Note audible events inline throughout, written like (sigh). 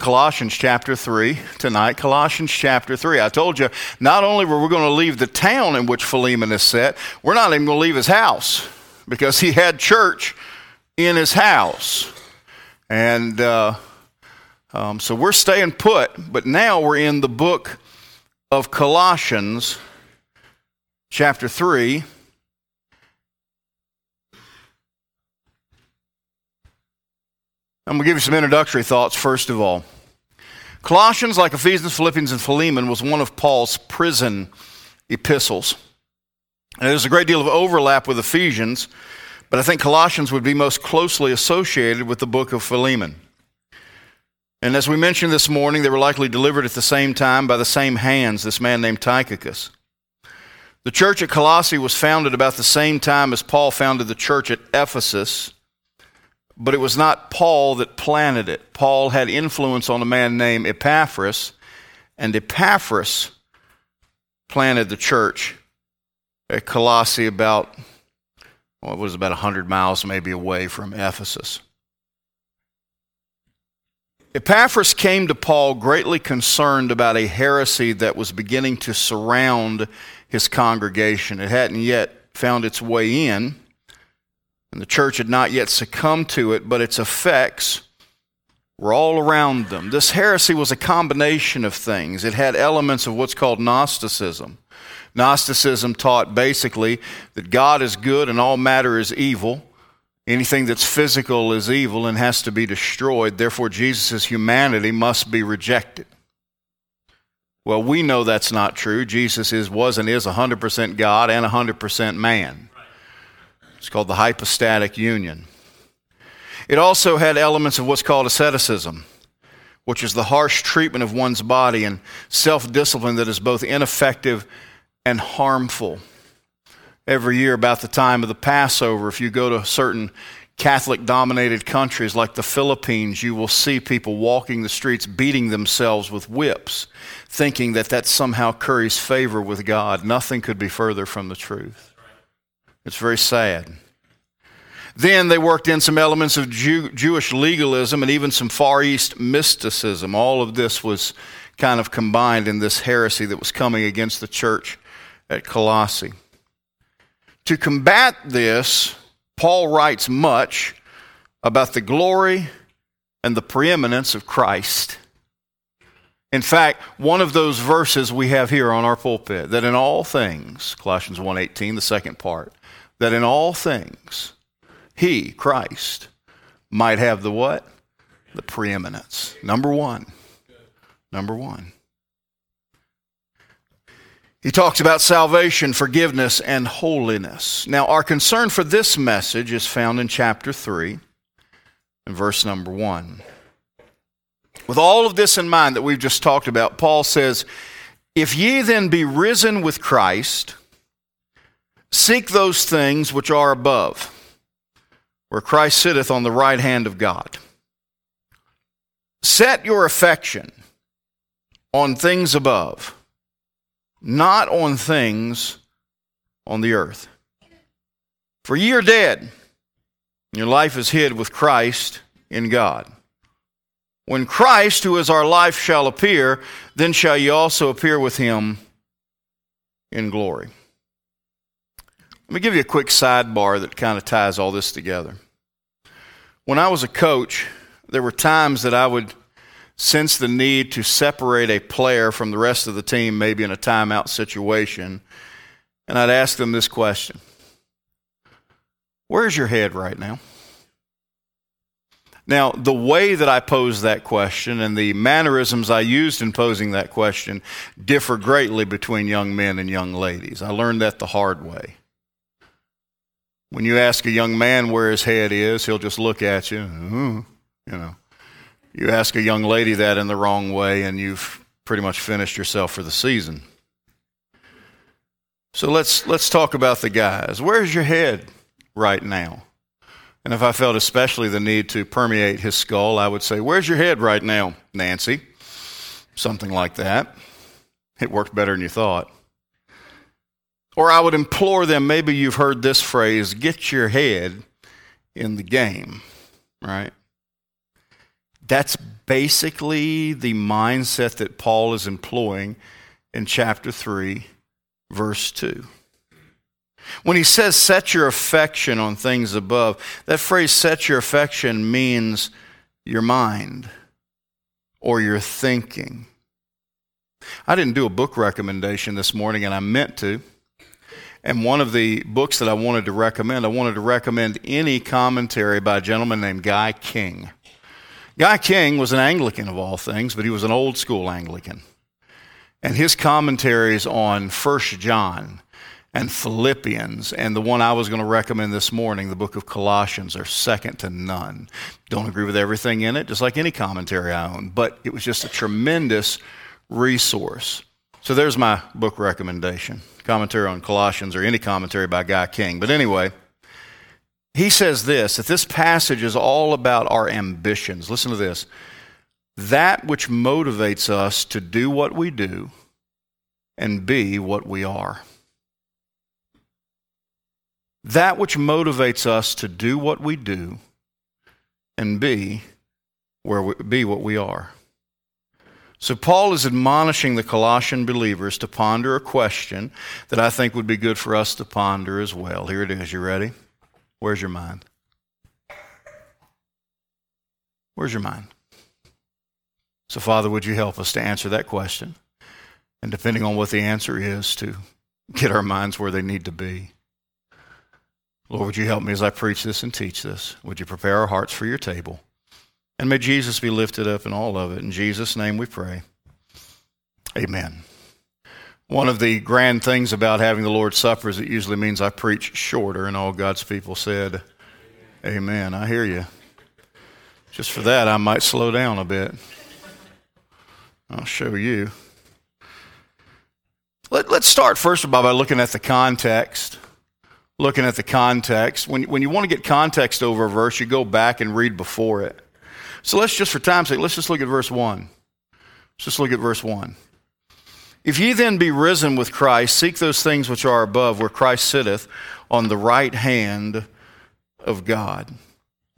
Colossians chapter 3 tonight. Colossians chapter 3. I told you, not only were we going to leave the town in which Philemon is set, we're not even going to leave his house because he had church in his house. And uh, um, so we're staying put, but now we're in the book of Colossians, chapter 3. I'm going to give you some introductory thoughts first of all. Colossians, like Ephesians, Philippians, and Philemon, was one of Paul's prison epistles. And there's a great deal of overlap with Ephesians, but I think Colossians would be most closely associated with the book of Philemon. And as we mentioned this morning, they were likely delivered at the same time by the same hands, this man named Tychicus. The church at Colossae was founded about the same time as Paul founded the church at Ephesus but it was not Paul that planted it. Paul had influence on a man named Epaphras, and Epaphras planted the church at Colossae about, well, it was about 100 miles maybe away from Ephesus. Epaphras came to Paul greatly concerned about a heresy that was beginning to surround his congregation. It hadn't yet found its way in. And the church had not yet succumbed to it, but its effects were all around them. This heresy was a combination of things. It had elements of what's called Gnosticism. Gnosticism taught basically that God is good and all matter is evil. Anything that's physical is evil and has to be destroyed. Therefore, Jesus' humanity must be rejected. Well, we know that's not true. Jesus is, was, and is 100% God and 100% man. It's called the hypostatic union. It also had elements of what's called asceticism, which is the harsh treatment of one's body and self discipline that is both ineffective and harmful. Every year, about the time of the Passover, if you go to certain Catholic dominated countries like the Philippines, you will see people walking the streets beating themselves with whips, thinking that that somehow curries favor with God. Nothing could be further from the truth. It's very sad. Then they worked in some elements of Jew, Jewish legalism and even some Far East mysticism. All of this was kind of combined in this heresy that was coming against the church at Colossae. To combat this, Paul writes much about the glory and the preeminence of Christ. In fact, one of those verses we have here on our pulpit that in all things, Colossians 1:18, the second part, that in all things he, Christ, might have the what? The preeminence. Number one. Number one. He talks about salvation, forgiveness, and holiness. Now, our concern for this message is found in chapter 3 and verse number 1. With all of this in mind that we've just talked about, Paul says, If ye then be risen with Christ, Seek those things which are above, where Christ sitteth on the right hand of God. Set your affection on things above, not on things on the earth. For ye are dead, and your life is hid with Christ in God. When Christ, who is our life, shall appear, then shall ye also appear with him in glory. Let me give you a quick sidebar that kind of ties all this together. When I was a coach, there were times that I would sense the need to separate a player from the rest of the team, maybe in a timeout situation, and I'd ask them this question Where's your head right now? Now, the way that I posed that question and the mannerisms I used in posing that question differ greatly between young men and young ladies. I learned that the hard way. When you ask a young man where his head is, he'll just look at you. Uh-huh, you know, you ask a young lady that in the wrong way, and you've pretty much finished yourself for the season. So let's let's talk about the guys. Where's your head right now? And if I felt especially the need to permeate his skull, I would say, "Where's your head right now, Nancy?" Something like that. It worked better than you thought. Or I would implore them, maybe you've heard this phrase, get your head in the game, right? That's basically the mindset that Paul is employing in chapter 3, verse 2. When he says set your affection on things above, that phrase set your affection means your mind or your thinking. I didn't do a book recommendation this morning, and I meant to. And one of the books that I wanted to recommend, I wanted to recommend any commentary by a gentleman named Guy King. Guy King was an Anglican of all things, but he was an old school Anglican. And his commentaries on First John and Philippians, and the one I was going to recommend this morning, the book of Colossians, are second to none. Don't agree with everything in it, just like any commentary I own, but it was just a tremendous resource. So there's my book recommendation commentary on Colossians or any commentary by Guy King. But anyway, he says this that this passage is all about our ambitions. Listen to this that which motivates us to do what we do and be what we are that which motivates us to do what we do and be where we, be what we are. So Paul is admonishing the Colossian believers to ponder a question that I think would be good for us to ponder as well. Here it is. You ready? Where's your mind? Where's your mind? So Father, would you help us to answer that question? And depending on what the answer is, to get our minds where they need to be. Lord, would you help me as I preach this and teach this? Would you prepare our hearts for your table? And may Jesus be lifted up in all of it. In Jesus' name we pray. Amen. One of the grand things about having the Lord's Supper is it usually means I preach shorter, and all God's people said, Amen. I hear you. Just for that, I might slow down a bit. I'll show you. Let, us start first of all by looking at the context looking at the context. When, when you want to get context over a verse, you go back and read before it. So let's just, for time's sake, let's just look at verse 1. Let's just look at verse 1. If ye then be risen with Christ, seek those things which are above, where Christ sitteth on the right hand of God.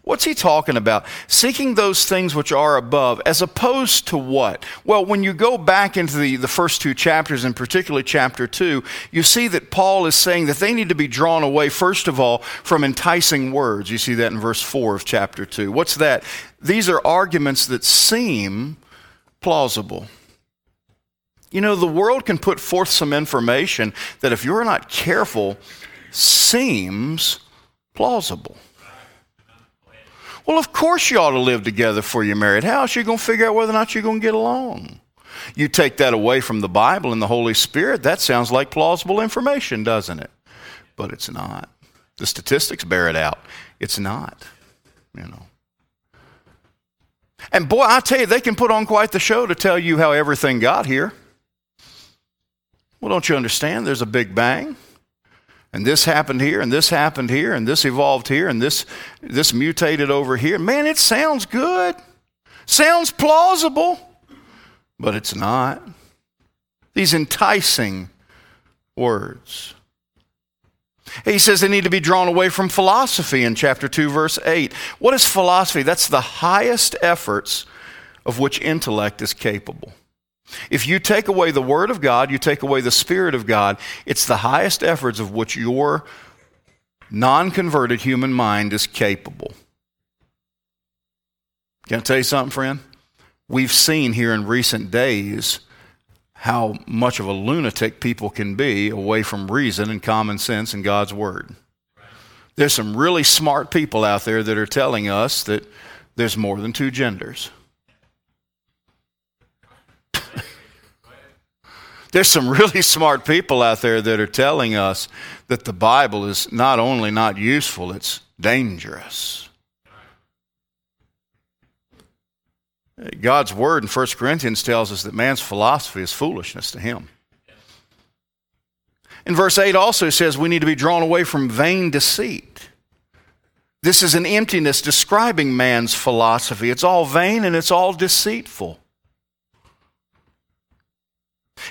What's he talking about? Seeking those things which are above, as opposed to what? Well, when you go back into the, the first two chapters, and particularly chapter 2, you see that Paul is saying that they need to be drawn away, first of all, from enticing words. You see that in verse 4 of chapter 2. What's that? These are arguments that seem plausible. You know, the world can put forth some information that, if you're not careful, seems plausible. Well, of course you ought to live together for your married. How else are you going to figure out whether or not you're going to get along? You take that away from the Bible and the Holy Spirit, that sounds like plausible information, doesn't it? But it's not. The statistics bear it out. It's not, you know. And boy, I tell you, they can put on quite the show to tell you how everything got here. Well, don't you understand? There's a big bang and this happened here and this happened here and this evolved here and this this mutated over here. Man it sounds good. Sounds plausible. But it's not. These enticing words. He says they need to be drawn away from philosophy in chapter 2 verse 8 what is philosophy? That's the highest efforts of which intellect is capable if you take away the Word of God, you take away the Spirit of God, it's the highest efforts of which your non converted human mind is capable. Can I tell you something, friend? We've seen here in recent days how much of a lunatic people can be away from reason and common sense and God's Word. There's some really smart people out there that are telling us that there's more than two genders. There's some really smart people out there that are telling us that the Bible is not only not useful, it's dangerous. God's word in 1 Corinthians tells us that man's philosophy is foolishness to him. In verse 8 also says we need to be drawn away from vain deceit. This is an emptiness describing man's philosophy. It's all vain and it's all deceitful.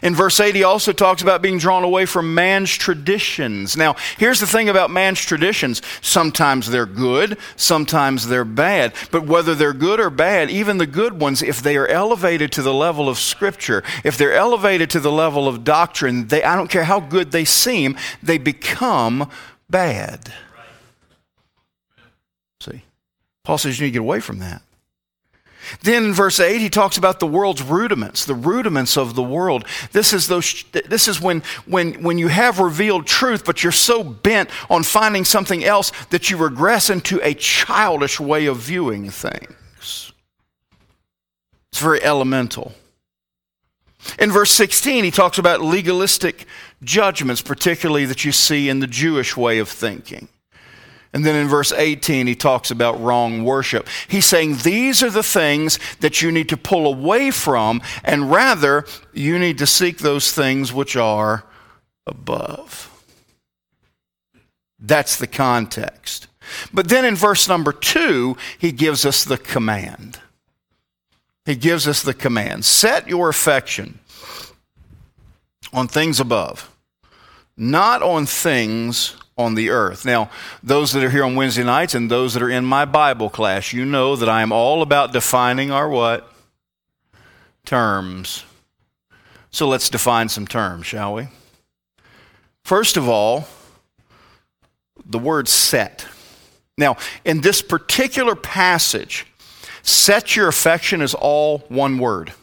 In verse 8, he also talks about being drawn away from man's traditions. Now, here's the thing about man's traditions sometimes they're good, sometimes they're bad. But whether they're good or bad, even the good ones, if they are elevated to the level of Scripture, if they're elevated to the level of doctrine, they, I don't care how good they seem, they become bad. See? Paul says you need to get away from that. Then in verse 8, he talks about the world's rudiments, the rudiments of the world. This is, those, this is when, when, when you have revealed truth, but you're so bent on finding something else that you regress into a childish way of viewing things. It's very elemental. In verse 16, he talks about legalistic judgments, particularly that you see in the Jewish way of thinking. And then in verse 18, he talks about wrong worship. He's saying these are the things that you need to pull away from, and rather, you need to seek those things which are above. That's the context. But then in verse number two, he gives us the command. He gives us the command set your affection on things above, not on things on the earth. Now, those that are here on Wednesday nights and those that are in my Bible class, you know that I am all about defining our what? Terms. So let's define some terms, shall we? First of all, the word set. Now, in this particular passage, set your affection is all one word.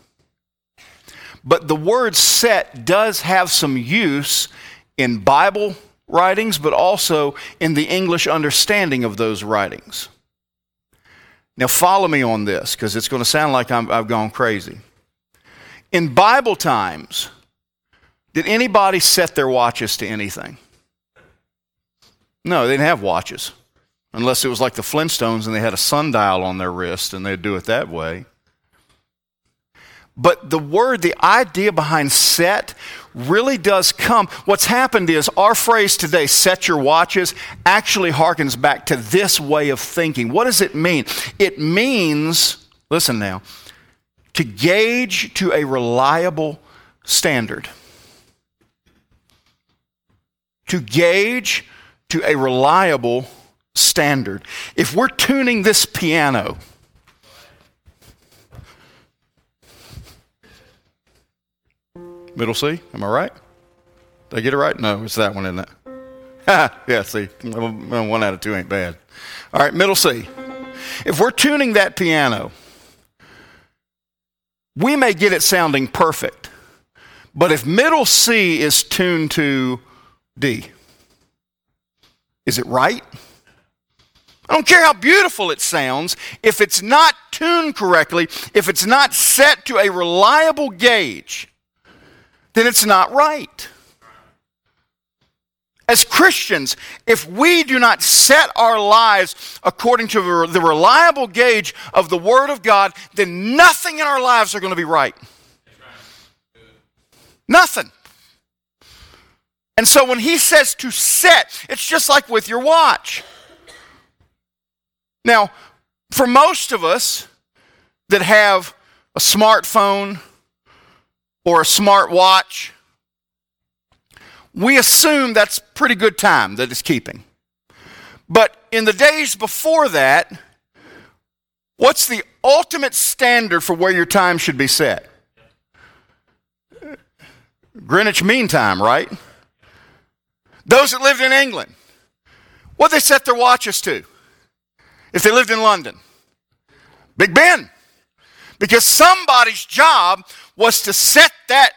But the word set does have some use in Bible writings, but also in the English understanding of those writings. Now, follow me on this because it's going to sound like i have gone crazy. In Bible times, did anybody set their watches to anything? No, they didn't have watches. Unless it was like the Flintstones and they had a sundial on their wrist and they'd do it that way. But the word, the idea behind set really does come. What's happened is our phrase today, set your watches, actually harkens back to this way of thinking. What does it mean? It means, listen now, to gauge to a reliable standard. To gauge to a reliable standard. If we're tuning this piano, Middle C, am I right? Did I get it right? No, it's that one, isn't it? (laughs) yeah, see, one out of two ain't bad. All right, middle C. If we're tuning that piano, we may get it sounding perfect. But if middle C is tuned to D, is it right? I don't care how beautiful it sounds, if it's not tuned correctly, if it's not set to a reliable gauge, then it's not right. As Christians, if we do not set our lives according to the reliable gauge of the Word of God, then nothing in our lives are going to be right. Nothing. And so when he says to set, it's just like with your watch. Now, for most of us that have a smartphone or a smart watch, we assume that's pretty good time that it's keeping. But in the days before that, what's the ultimate standard for where your time should be set? Greenwich Mean Time, right? Those that lived in England, what they set their watches to? If they lived in London, Big Ben. Because somebody's job was to set that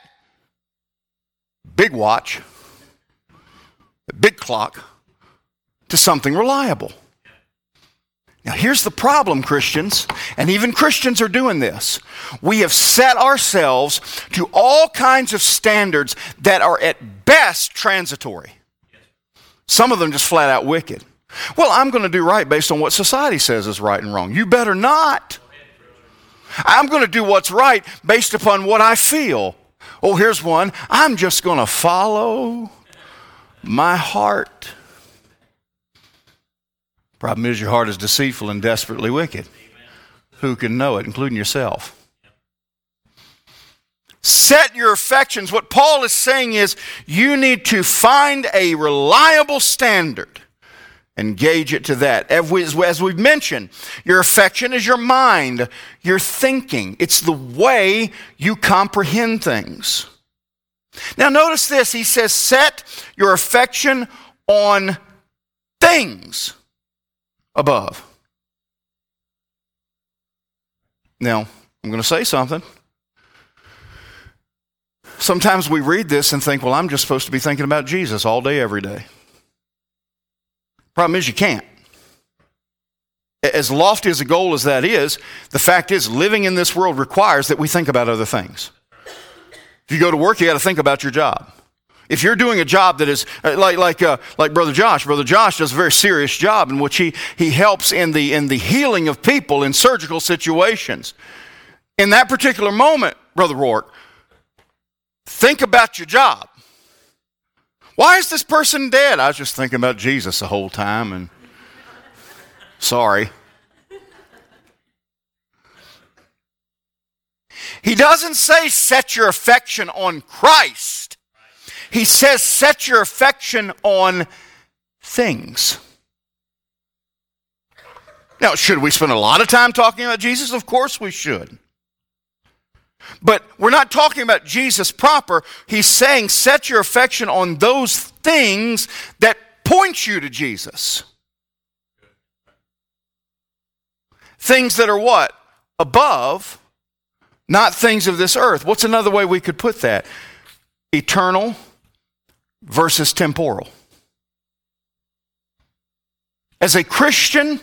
big watch, big clock, to something reliable. Now, here's the problem, Christians, and even Christians are doing this. We have set ourselves to all kinds of standards that are at best transitory. Some of them just flat out wicked. Well, I'm going to do right based on what society says is right and wrong. You better not. I'm going to do what's right based upon what I feel. Oh, here's one. I'm just going to follow my heart. Problem is, your heart is deceitful and desperately wicked. Who can know it, including yourself? Set your affections. What Paul is saying is you need to find a reliable standard and gauge it to that. As we've mentioned, your affection is your mind, your thinking. It's the way you comprehend things. Now, notice this. He says, set your affection on things above. Now, I'm going to say something. Sometimes we read this and think, well, I'm just supposed to be thinking about Jesus all day, every day. Problem is, you can't. As lofty as a goal as that is, the fact is, living in this world requires that we think about other things. If you go to work, you got to think about your job. If you're doing a job that is uh, like like uh, like Brother Josh, Brother Josh does a very serious job in which he he helps in the in the healing of people in surgical situations. In that particular moment, Brother Rourke, Think about your job. Why is this person dead? I was just thinking about Jesus the whole time and sorry. He doesn't say set your affection on Christ. He says set your affection on things. Now, should we spend a lot of time talking about Jesus? Of course we should. But we're not talking about Jesus proper. He's saying set your affection on those things that point you to Jesus. Things that are what? Above, not things of this earth. What's another way we could put that? Eternal versus temporal. As a Christian,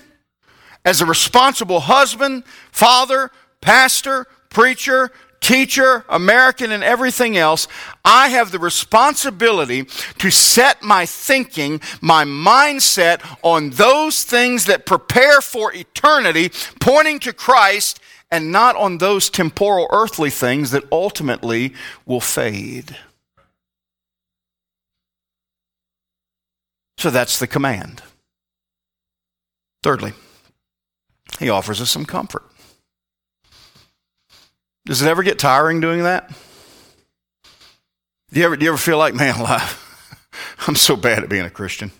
as a responsible husband, father, pastor, preacher, teacher, American, and everything else, I have the responsibility to set my thinking, my mindset on those things that prepare for eternity, pointing to Christ, and not on those temporal earthly things that ultimately will fade. So that's the command. Thirdly, he offers us some comfort. Does it ever get tiring doing that? Do you ever, do you ever feel like, man, (laughs) life, I'm so bad at being a Christian?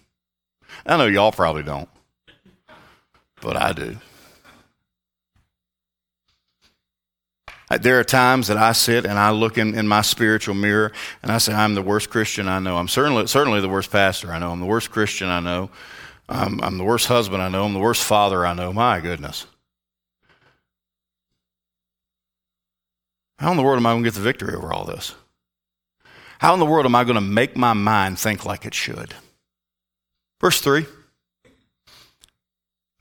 I know y'all probably don't, but I do. There are times that I sit and I look in, in my spiritual mirror and I say, I'm the worst Christian I know. I'm certainly, certainly the worst pastor I know. I'm the worst Christian I know. I'm, I'm the worst husband I know. I'm the worst father I know. My goodness. How in the world am I going to get the victory over all this? How in the world am I going to make my mind think like it should? Verse 3.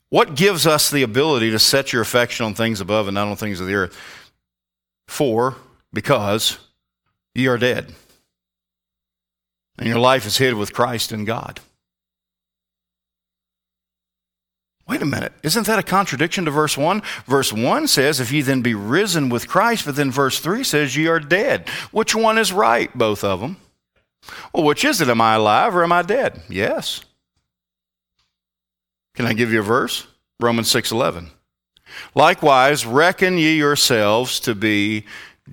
What gives us the ability to set your affection on things above and not on things of the earth? For, because ye are dead, and your life is hid with Christ in God. Wait a minute. Isn't that a contradiction to verse 1? Verse 1 says, If ye then be risen with Christ, but then verse 3 says, Ye are dead. Which one is right? Both of them. Well, which is it? Am I alive or am I dead? Yes. Can I give you a verse? Romans 6:11. Likewise, reckon ye yourselves to be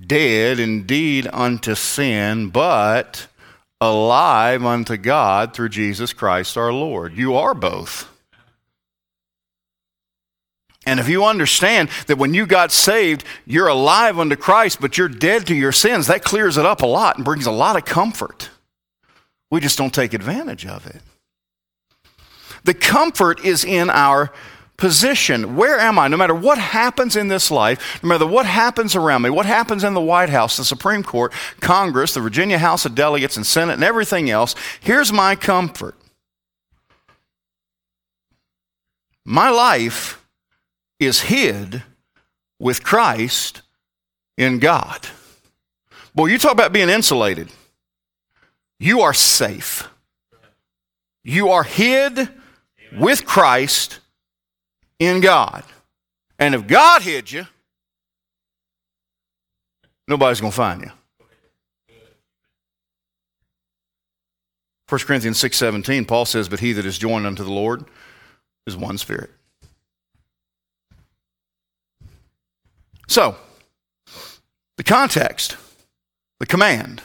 dead indeed unto sin, but alive unto God through Jesus Christ our Lord. You are both. And if you understand that when you got saved, you're alive unto Christ, but you're dead to your sins, that clears it up a lot and brings a lot of comfort. We just don't take advantage of it. The comfort is in our position. Where am I? No matter what happens in this life, no matter what happens around me, what happens in the White House, the Supreme Court, Congress, the Virginia House of Delegates, and Senate, and everything else, here's my comfort. My life is hid with Christ in God. Boy, you talk about being insulated. You are safe. You are hid with Christ in God. And if God hid you, nobody's going to find you. 1 Corinthians 6:17 Paul says but he that is joined unto the Lord is one spirit. So, the context the command,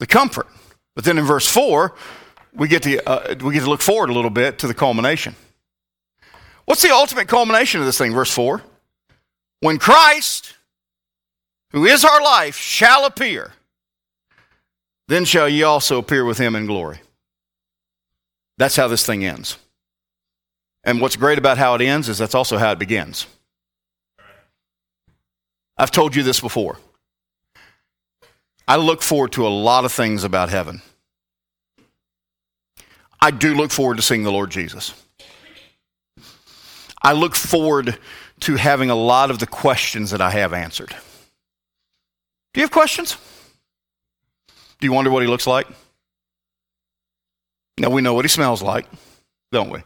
the comfort. But then in verse 4, we get, to, uh, we get to look forward a little bit to the culmination. What's the ultimate culmination of this thing? Verse 4 When Christ, who is our life, shall appear, then shall ye also appear with him in glory. That's how this thing ends. And what's great about how it ends is that's also how it begins. I've told you this before. I look forward to a lot of things about heaven. I do look forward to seeing the Lord Jesus. I look forward to having a lot of the questions that I have answered. Do you have questions? Do you wonder what he looks like? Now we know what he smells like, don't we?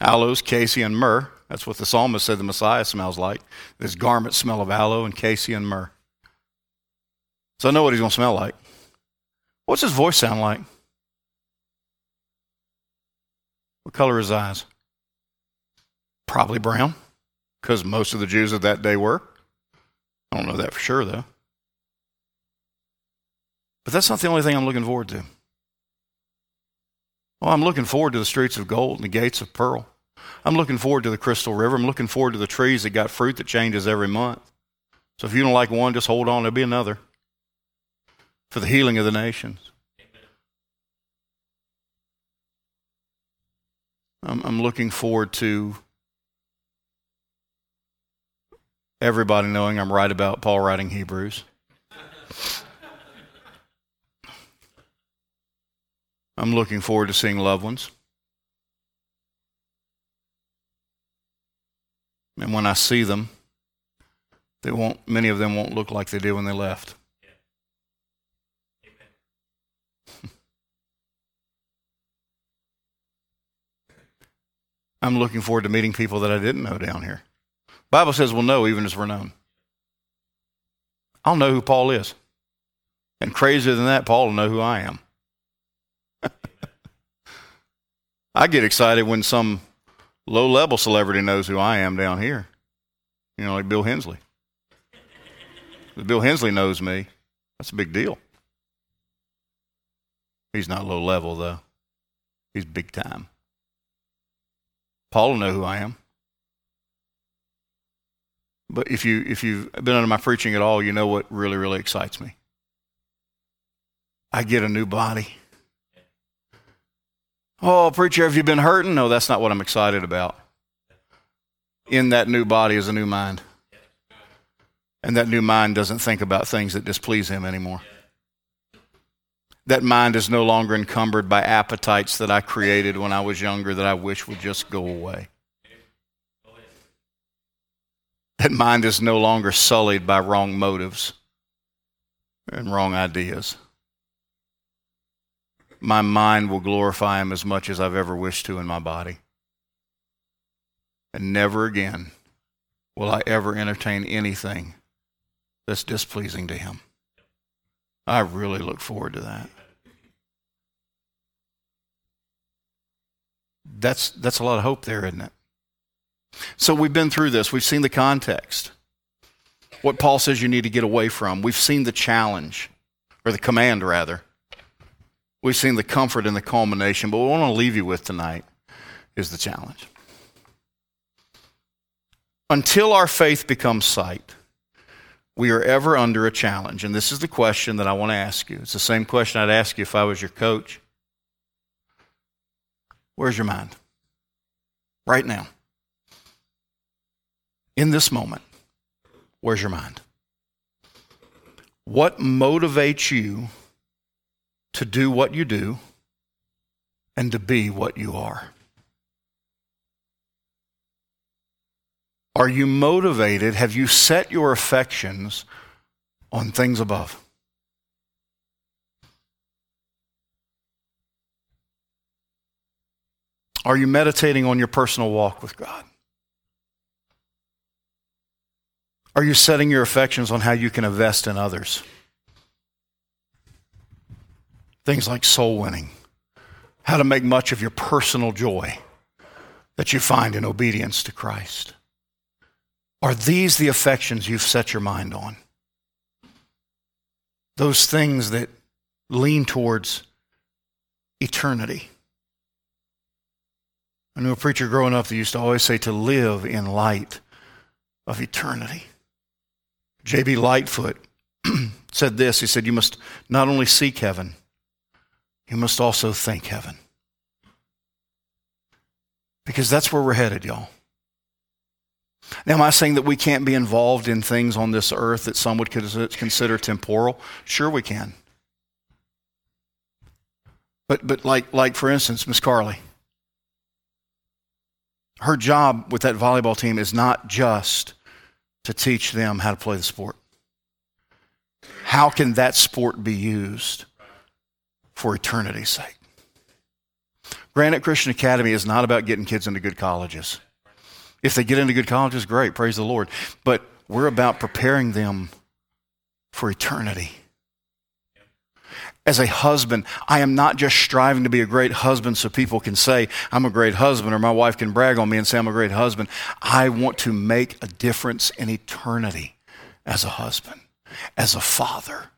Aloes, cassia, and myrrh. That's what the psalmist said the Messiah smells like. This garment smell of aloe and cassia and myrrh. So I know what he's going to smell like. What's his voice sound like? What color his eyes? Probably brown, because most of the Jews of that day were. I don't know that for sure, though. But that's not the only thing I'm looking forward to. Well, I'm looking forward to the streets of gold and the gates of pearl. I'm looking forward to the crystal river. I'm looking forward to the trees that got fruit that changes every month. So if you don't like one, just hold on, there'll be another for the healing of the nations. I'm, I'm looking forward to everybody knowing I'm right about Paul writing Hebrews. I'm looking forward to seeing loved ones. And when I see them, they won't many of them won't look like they did when they left. I'm looking forward to meeting people that I didn't know down here. Bible says we'll know even as we're known. I'll know who Paul is. And crazier than that, Paul will know who I am. (laughs) I get excited when some low level celebrity knows who I am down here. You know, like Bill Hensley. If Bill Hensley knows me, that's a big deal. He's not low level, though, he's big time. Paul will know who I am. But if you if you've been under my preaching at all, you know what really really excites me. I get a new body. Oh, preacher, have you been hurting? No, that's not what I'm excited about. In that new body is a new mind. And that new mind doesn't think about things that displease him anymore. That mind is no longer encumbered by appetites that I created when I was younger that I wish would just go away. That mind is no longer sullied by wrong motives and wrong ideas. My mind will glorify Him as much as I've ever wished to in my body. And never again will I ever entertain anything that's displeasing to Him. I really look forward to that. That's, that's a lot of hope there, isn't it? So we've been through this. We've seen the context. What Paul says you need to get away from. We've seen the challenge, or the command, rather. We've seen the comfort and the culmination. But what I want to leave you with tonight is the challenge. Until our faith becomes sight, we are ever under a challenge. And this is the question that I want to ask you. It's the same question I'd ask you if I was your coach. Where's your mind? Right now. In this moment. Where's your mind? What motivates you to do what you do and to be what you are? Are you motivated? Have you set your affections on things above? Are you meditating on your personal walk with God? Are you setting your affections on how you can invest in others? Things like soul winning, how to make much of your personal joy that you find in obedience to Christ. Are these the affections you've set your mind on? those things that lean towards eternity. I knew a preacher growing up that used to always say to live in light of eternity. J.B. Lightfoot (clears throat) said this He said, You must not only seek heaven, you must also thank heaven. Because that's where we're headed, y'all. Now, am I saying that we can't be involved in things on this earth that some would consider temporal? Sure, we can. But, but like, like for instance, Miss Carly, her job with that volleyball team is not just to teach them how to play the sport. How can that sport be used for eternity's sake? Granite Christian Academy is not about getting kids into good colleges. If they get into good colleges, great, praise the Lord. But we're about preparing them for eternity. As a husband, I am not just striving to be a great husband so people can say, I'm a great husband, or my wife can brag on me and say, I'm a great husband. I want to make a difference in eternity as a husband, as a father,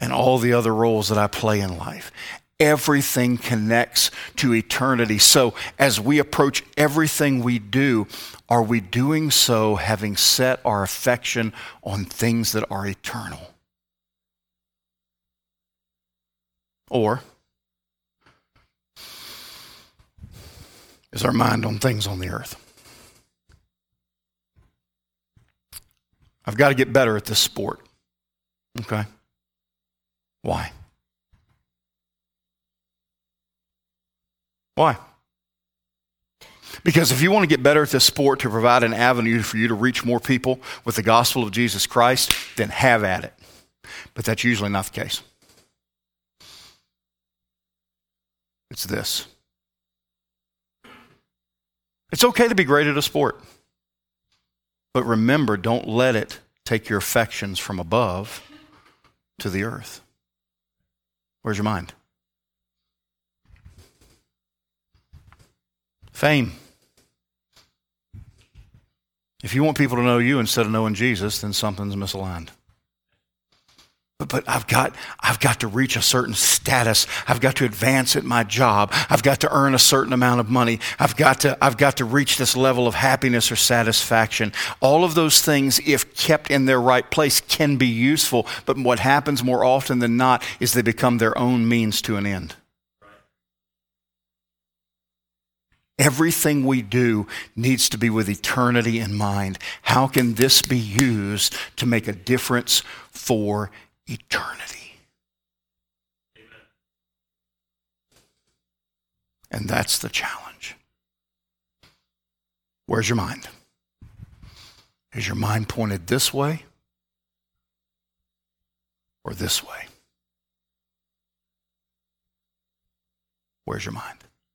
and all the other roles that I play in life. Everything connects to eternity. So, as we approach everything we do, are we doing so having set our affection on things that are eternal? Or is our mind on things on the earth? I've got to get better at this sport. Okay? Why? Why? Because if you want to get better at this sport to provide an avenue for you to reach more people with the gospel of Jesus Christ, then have at it. But that's usually not the case. It's this it's okay to be great at a sport, but remember, don't let it take your affections from above to the earth. Where's your mind? Fame. If you want people to know you instead of knowing Jesus, then something's misaligned. But, but I've got I've got to reach a certain status. I've got to advance at my job. I've got to earn a certain amount of money. I've got to I've got to reach this level of happiness or satisfaction. All of those things, if kept in their right place, can be useful. But what happens more often than not is they become their own means to an end. Everything we do needs to be with eternity in mind. How can this be used to make a difference for eternity? Amen. And that's the challenge. Where's your mind? Is your mind pointed this way or this way? Where's your mind?